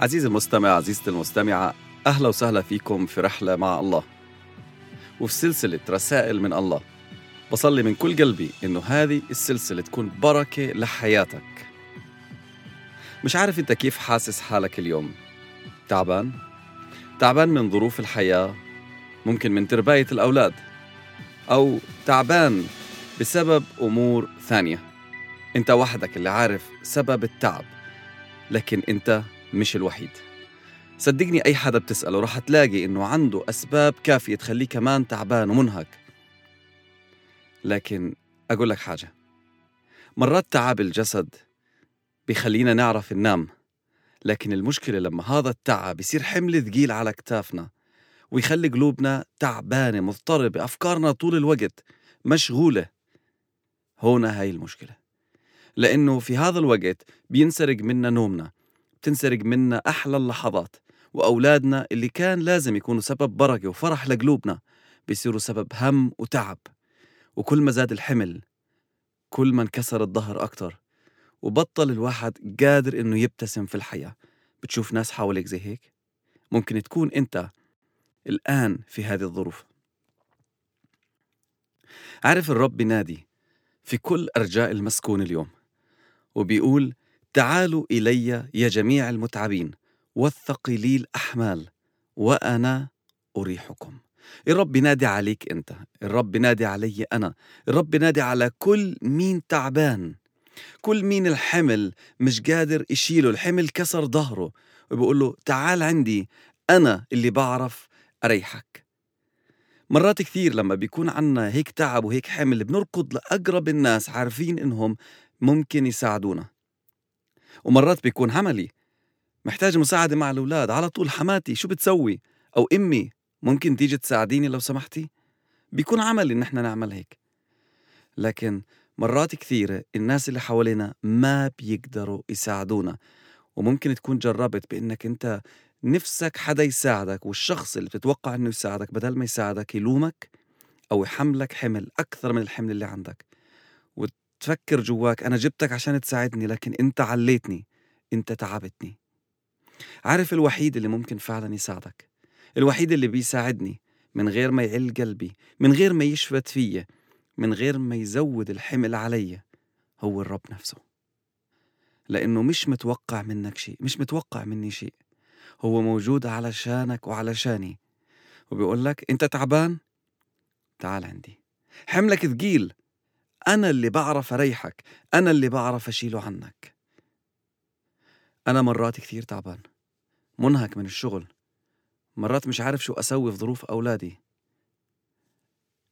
عزيزي المستمع عزيزتي المستمعة أهلا وسهلا فيكم في رحلة مع الله. وفي سلسلة رسائل من الله. بصلي من كل قلبي إنه هذه السلسلة تكون بركة لحياتك. مش عارف أنت كيف حاسس حالك اليوم؟ تعبان؟ تعبان من ظروف الحياة؟ ممكن من ترباية الأولاد؟ أو تعبان بسبب أمور ثانية؟ أنت وحدك اللي عارف سبب التعب. لكن أنت مش الوحيد. صدقني أي حدا بتسأله رح تلاقي إنه عنده أسباب كافية تخليه كمان تعبان ومنهك. لكن أقول لك حاجة. مرات تعب الجسد بيخلينا نعرف ننام لكن المشكلة لما هذا التعب بيصير حمل ثقيل على كتافنا ويخلي قلوبنا تعبانة مضطربة أفكارنا طول الوقت مشغولة. هنا هاي المشكلة. لأنه في هذا الوقت بينسرق منا نومنا. بتنسرق منا أحلى اللحظات وأولادنا اللي كان لازم يكونوا سبب بركة وفرح لقلوبنا بيصيروا سبب هم وتعب. وكل ما زاد الحمل كل ما انكسر الظهر أكتر وبطل الواحد قادر إنه يبتسم في الحياة. بتشوف ناس حواليك زي هيك؟ ممكن تكون أنت الآن في هذه الظروف. عارف الرب بنادي في كل أرجاء المسكون اليوم وبيقول تعالوا إلي يا جميع المتعبين والثقيلي الأحمال وأنا أريحكم. الرب نادي عليك أنت الرب نادي علي أنا الرب نادي على كل مين تعبان كل مين الحمل مش قادر يشيله الحمل كسر ظهره وبيقول له تعال عندي أنا اللي بعرف أريحك. مرات كثير لما بيكون عنا هيك تعب وهيك حمل بنركض لأقرب الناس عارفين إنهم ممكن يساعدونا. ومرات بيكون عملي. محتاج مساعدة مع الأولاد. على طول حماتي شو بتسوي؟ أو أمي ممكن تيجي تساعديني لو سمحتي؟ بيكون عملي إن إحنا نعمل هيك. لكن مرات كثيرة الناس اللي حوالينا ما بيقدروا يساعدونا. وممكن تكون جربت بإنك أنت نفسك حدا يساعدك والشخص اللي بتتوقع إنه يساعدك بدل ما يساعدك يلومك أو يحملك حمل أكثر من الحمل اللي عندك. وتفكر جواك أنا جبتك عشان تساعدني لكن أنت عليتني أنت تعبتني. عارف الوحيد اللي ممكن فعلا يساعدك؟ الوحيد اللي بيساعدني من غير ما يعل قلبي من غير ما يشفت فيا من غير ما يزود الحمل علي هو الرب نفسه. لأنه مش متوقع منك شيء مش متوقع مني شيء. هو موجود علشانك وعلشاني. وبيقول لك أنت تعبان؟ تعال عندي. حملك ثقيل أنا اللي بعرف أريحك أنا اللي بعرف أشيله عنك. أنا مرات كثير تعبان منهك من الشغل مرات مش عارف شو أسوي في ظروف أولادي.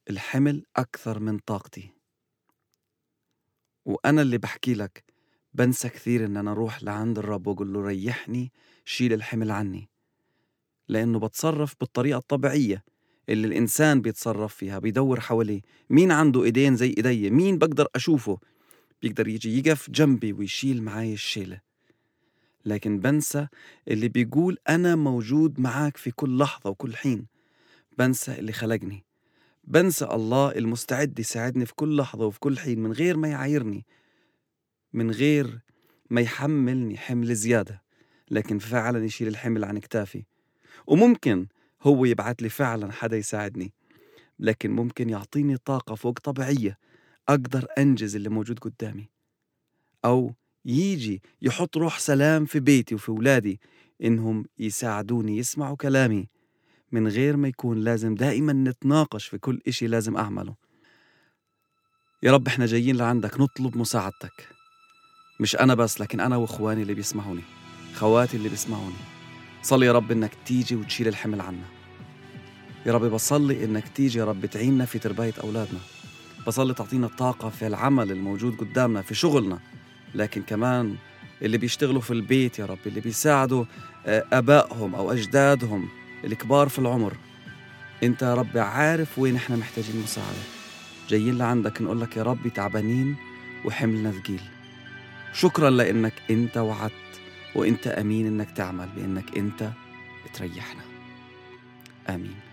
الحمل أكثر من طاقتي. وأنا اللي بحكي لك بنسى كثير إن أنا أروح لعند الرب وأقول له ريحني شيل الحمل عني. لأنه بتصرف بالطريقة الطبيعية. اللي الإنسان بيتصرف فيها بيدور حواليه. مين عنده إيدين زي إيدي؟ مين بقدر أشوفه؟ بيقدر يجي يقف جنبي ويشيل معي الشيلة. لكن بنسى اللي بيقول أنا موجود معاك في كل لحظة وكل حين. بنسى اللي خلقني. بنسى الله المستعد يساعدني في كل لحظة وفي كل حين من غير ما يعايرني. من غير ما يحملني حمل زيادة. لكن فعلا يشيل الحمل عن كتافي وممكن هو يبعت لي فعلا حدا يساعدني لكن ممكن يعطيني طاقة فوق طبيعية أقدر أنجز اللي موجود قدامي. أو يجي يحط روح سلام في بيتي وفي ولادي إنهم يساعدوني يسمعوا كلامي من غير ما يكون لازم دائما نتناقش في كل إشي لازم أعمله. يا رب إحنا جايين لعندك نطلب مساعدتك. مش أنا بس لكن أنا وإخواني اللي بيسمعوني خواتي اللي بيسمعوني. صلي يا رب إنك تيجي وتشيل الحمل عنا. يا رب بصلي إنك تيجي يا رب تعيننا في تربية أولادنا. بصلي تعطينا الطاقة في العمل الموجود قدامنا في شغلنا. لكن كمان اللي بيشتغلوا في البيت يا رب اللي بيساعدوا آبائهم أو أجدادهم الكبار في العمر. أنت يا رب عارف وين إحنا محتاجين مساعدة. جايين لعندك نقول لك يا ربي تعبانين وحملنا ثقيل. شكرا لإنك أنت وعدت. وانت أمين إنك تعمل بأنك أنت تريحنا آمين.